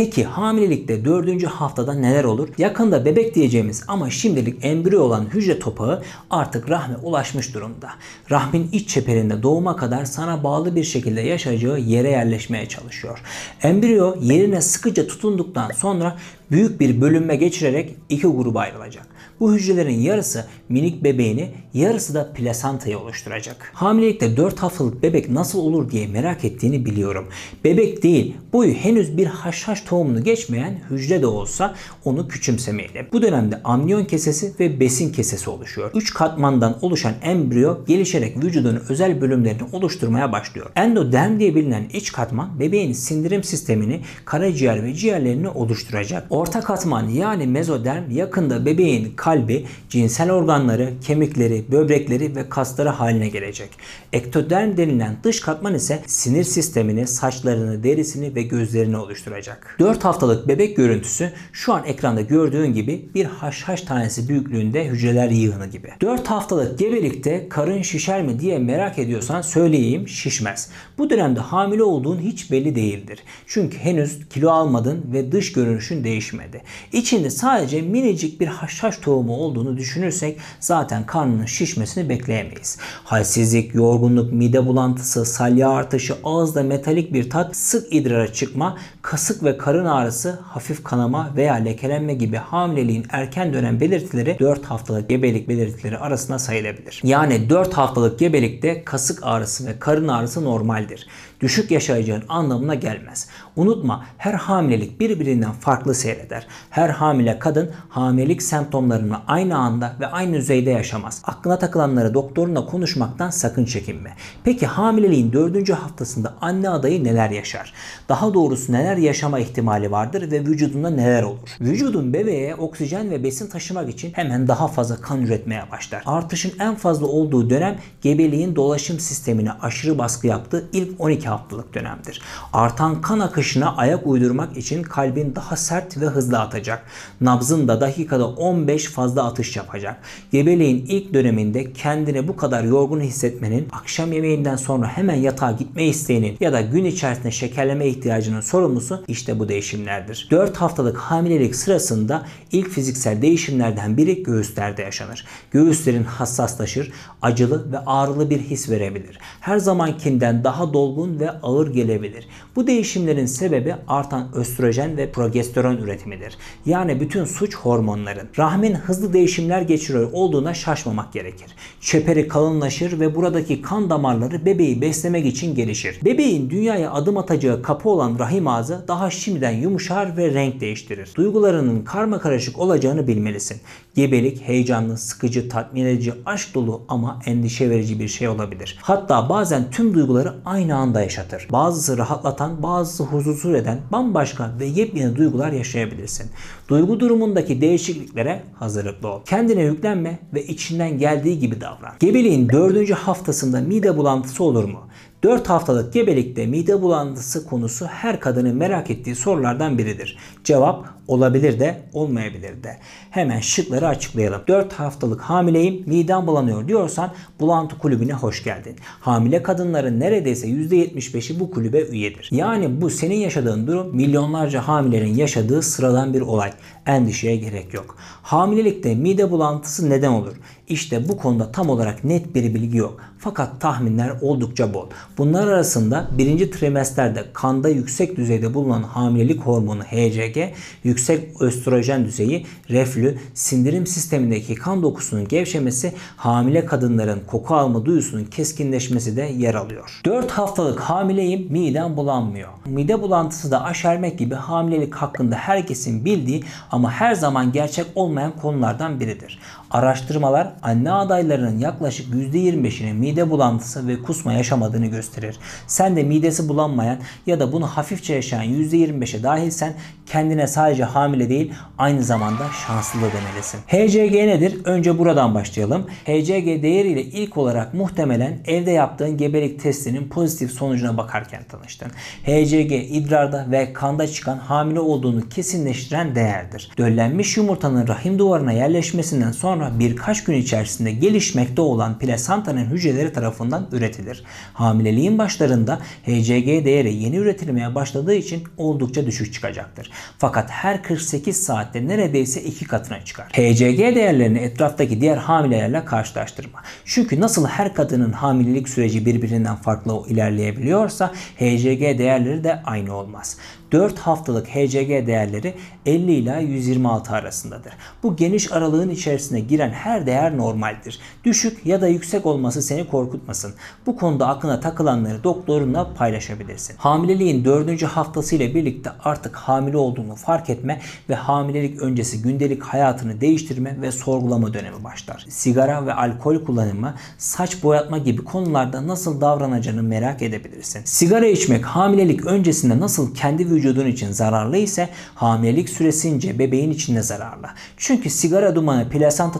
Peki hamilelikte 4. haftada neler olur? Yakında bebek diyeceğimiz ama şimdilik embriyo olan hücre topağı artık rahme ulaşmış durumda. Rahmin iç çeperinde doğuma kadar sana bağlı bir şekilde yaşayacağı yere yerleşmeye çalışıyor. Embriyo yerine sıkıca tutunduktan sonra büyük bir bölünme geçirerek iki gruba ayrılacak. Bu hücrelerin yarısı minik bebeğini, yarısı da plasantayı oluşturacak. Hamilelikte 4 haftalık bebek nasıl olur diye merak ettiğini biliyorum. Bebek değil, boyu henüz bir haşhaş tohumunu geçmeyen hücre de olsa onu küçümsemeyelim. Bu dönemde amniyon kesesi ve besin kesesi oluşuyor. 3 katmandan oluşan embriyo gelişerek vücudun özel bölümlerini oluşturmaya başlıyor. Endoderm diye bilinen iç katman bebeğin sindirim sistemini, karaciğer ve ciğerlerini oluşturacak. Orta katman yani mezoderm yakında bebeğin kalbi, cinsel organları, kemikleri, böbrekleri ve kasları haline gelecek. Ektoderm denilen dış katman ise sinir sistemini, saçlarını, derisini ve gözlerini oluşturacak. 4 haftalık bebek görüntüsü şu an ekranda gördüğün gibi bir haşhaş tanesi büyüklüğünde hücreler yığını gibi. 4 haftalık gebelikte karın şişer mi diye merak ediyorsan söyleyeyim şişmez. Bu dönemde hamile olduğun hiç belli değildir. Çünkü henüz kilo almadın ve dış görünüşün değişmedi. İçinde sadece minicik bir haşhaş tohumu olduğunu düşünürsek zaten karnının şişmesini bekleyemeyiz. Halsizlik, yorgunluk, mide bulantısı, salya artışı, ağızda metalik bir tat, sık idrara çıkma, kasık ve karın ağrısı, hafif kanama veya lekelenme gibi hamileliğin erken dönem belirtileri 4 haftalık gebelik belirtileri arasında sayılabilir. Yani 4 haftalık gebelikte kasık ağrısı ve karın ağrısı normaldir düşük yaşayacağın anlamına gelmez. Unutma her hamilelik birbirinden farklı seyreder. Her hamile kadın hamilelik semptomlarını aynı anda ve aynı düzeyde yaşamaz. Aklına takılanları doktorunla konuşmaktan sakın çekinme. Peki hamileliğin 4. haftasında anne adayı neler yaşar? Daha doğrusu neler yaşama ihtimali vardır ve vücudunda neler olur? Vücudun bebeğe oksijen ve besin taşımak için hemen daha fazla kan üretmeye başlar. Artışın en fazla olduğu dönem gebeliğin dolaşım sistemine aşırı baskı yaptığı ilk 12 haftalık dönemdir. Artan kan akışına ayak uydurmak için kalbin daha sert ve hızlı atacak. Nabzın da dakikada 15 fazla atış yapacak. Gebeliğin ilk döneminde kendini bu kadar yorgun hissetmenin, akşam yemeğinden sonra hemen yatağa gitme isteğinin ya da gün içerisinde şekerleme ihtiyacının sorumlusu işte bu değişimlerdir. 4 haftalık hamilelik sırasında ilk fiziksel değişimlerden biri göğüslerde yaşanır. Göğüslerin hassaslaşır, acılı ve ağrılı bir his verebilir. Her zamankinden daha dolgun ve ağır gelebilir. Bu değişimlerin sebebi artan östrojen ve progesteron üretimidir. Yani bütün suç hormonların. Rahmin hızlı değişimler geçiriyor olduğuna şaşmamak gerekir. Çeperi kalınlaşır ve buradaki kan damarları bebeği beslemek için gelişir. Bebeğin dünyaya adım atacağı kapı olan rahim ağzı daha şimdiden yumuşar ve renk değiştirir. Duygularının karma karışık olacağını bilmelisin. Gebelik heyecanlı, sıkıcı, tatmin edici, aşk dolu ama endişe verici bir şey olabilir. Hatta bazen tüm duyguları aynı anda yaşatır. Bazısı rahatlatan, bazısı huzursuz eden bambaşka ve yepyeni duygular yaşayabilirsin. Duygu durumundaki değişikliklere hazırlıklı ol. Kendine yüklenme ve içinden geldiği gibi davran. Gebeliğin 4. haftasında mide bulantısı olur mu? 4 haftalık gebelikte mide bulantısı konusu her kadının merak ettiği sorulardan biridir. Cevap olabilir de olmayabilir de. Hemen şıkları açıklayalım. 4 haftalık hamileyim midem bulanıyor diyorsan bulantı kulübüne hoş geldin. Hamile kadınların neredeyse %75'i bu kulübe üyedir. Yani bu senin yaşadığın durum milyonlarca hamilerin yaşadığı sıradan bir olay. Endişeye gerek yok. Hamilelikte mide bulantısı neden olur? İşte bu konuda tam olarak net bir bilgi yok. Fakat tahminler oldukça bol. Bunlar arasında birinci trimesterde kanda yüksek düzeyde bulunan hamilelik hormonu HCG, yüksek östrojen düzeyi, reflü, sindirim sistemindeki kan dokusunun gevşemesi, hamile kadınların koku alma duyusunun keskinleşmesi de yer alıyor. 4 haftalık hamileyim, midem bulanmıyor. Mide bulantısı da aşermek gibi hamilelik hakkında herkesin bildiği ama her zaman gerçek olmayan konulardan biridir. Araştırmalar anne adaylarının yaklaşık %25'inin mide bulantısı ve kusma yaşamadığını gösterir. Sen de midesi bulanmayan ya da bunu hafifçe yaşayan %25'e dahilsen kendine sadece hamile değil aynı zamanda şanslı da demelisin. HCG nedir? Önce buradan başlayalım. HCG değeriyle ilk olarak muhtemelen evde yaptığın gebelik testinin pozitif sonucuna bakarken tanıştın. HCG idrarda ve kanda çıkan hamile olduğunu kesinleştiren değerdir. Döllenmiş yumurtanın rahim duvarına yerleşmesinden sonra birkaç gün içerisinde gelişmekte olan plasentanın hücreleri tarafından üretilir. Hamileliğin başlarında HCG değeri yeni üretilmeye başladığı için oldukça düşük çıkacaktır. Fakat her 48 saatte neredeyse iki katına çıkar. HCG değerlerini etraftaki diğer hamilelerle karşılaştırma. Çünkü nasıl her kadının hamilelik süreci birbirinden farklı ilerleyebiliyorsa HCG değerleri de aynı olmaz. 4 haftalık HCG değerleri 50 ila 126 arasındadır. Bu geniş aralığın içerisine giren her değer normaldir. Düşük ya da yüksek olması seni korkutmasın. Bu konuda aklına takılanları doktorunla paylaşabilirsin. Hamileliğin 4. haftası ile birlikte artık hamile olduğunu fark etme ve hamilelik öncesi gündelik hayatını değiştirme ve sorgulama dönemi başlar. Sigara ve alkol kullanımı, saç boyatma gibi konularda nasıl davranacağını merak edebilirsin. Sigara içmek hamilelik öncesinde nasıl kendi vücudun için zararlı ise hamilelik süresince bebeğin için de zararlı. Çünkü sigara dumanı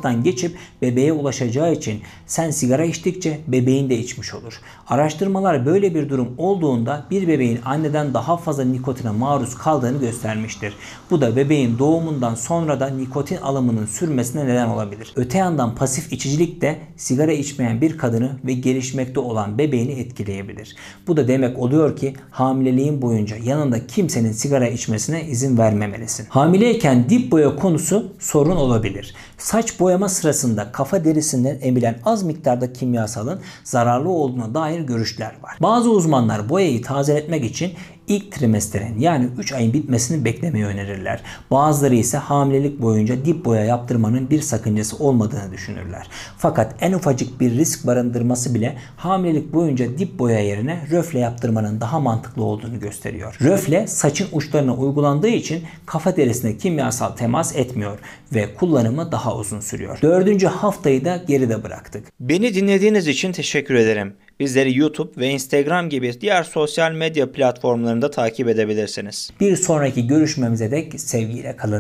plasentadan geçip bebeğe ulaşacağı için sen sigara içtikçe bebeğin de içmiş olur. Araştırmalar böyle bir durum olduğunda bir bebeğin anneden daha fazla nikotine maruz kaldığını göstermiştir. Bu da bebeğin doğumundan sonra da nikotin alımının sürmesine neden olabilir. Öte yandan pasif içicilik de sigara içmeyen bir kadını ve gelişmekte olan bebeğini etkileyebilir. Bu da demek oluyor ki hamileliğin boyunca yanında kimsenin sigara içmesine izin vermemelisin. Hamileyken dip boya konusu sorun olabilir. Saç boyama sırasında kafa derisinden emilen az miktarda kimyasalın zararlı olduğuna dair görüşler var. Bazı uzmanlar boyayı tazeletmek için ilk trimesterin yani 3 ayın bitmesini beklemeyi önerirler. Bazıları ise hamilelik boyunca dip boya yaptırmanın bir sakıncası olmadığını düşünürler. Fakat en ufacık bir risk barındırması bile hamilelik boyunca dip boya yerine röfle yaptırmanın daha mantıklı olduğunu gösteriyor. Röfle saçın uçlarına uygulandığı için kafa derisine kimyasal temas etmiyor ve kullanımı daha uzun sürüyor. Dördüncü haftayı da geride bıraktık. Beni dinlediğiniz için teşekkür ederim. Bizleri YouTube ve Instagram gibi diğer sosyal medya platformlarında takip edebilirsiniz. Bir sonraki görüşmemize dek sevgiyle kalın.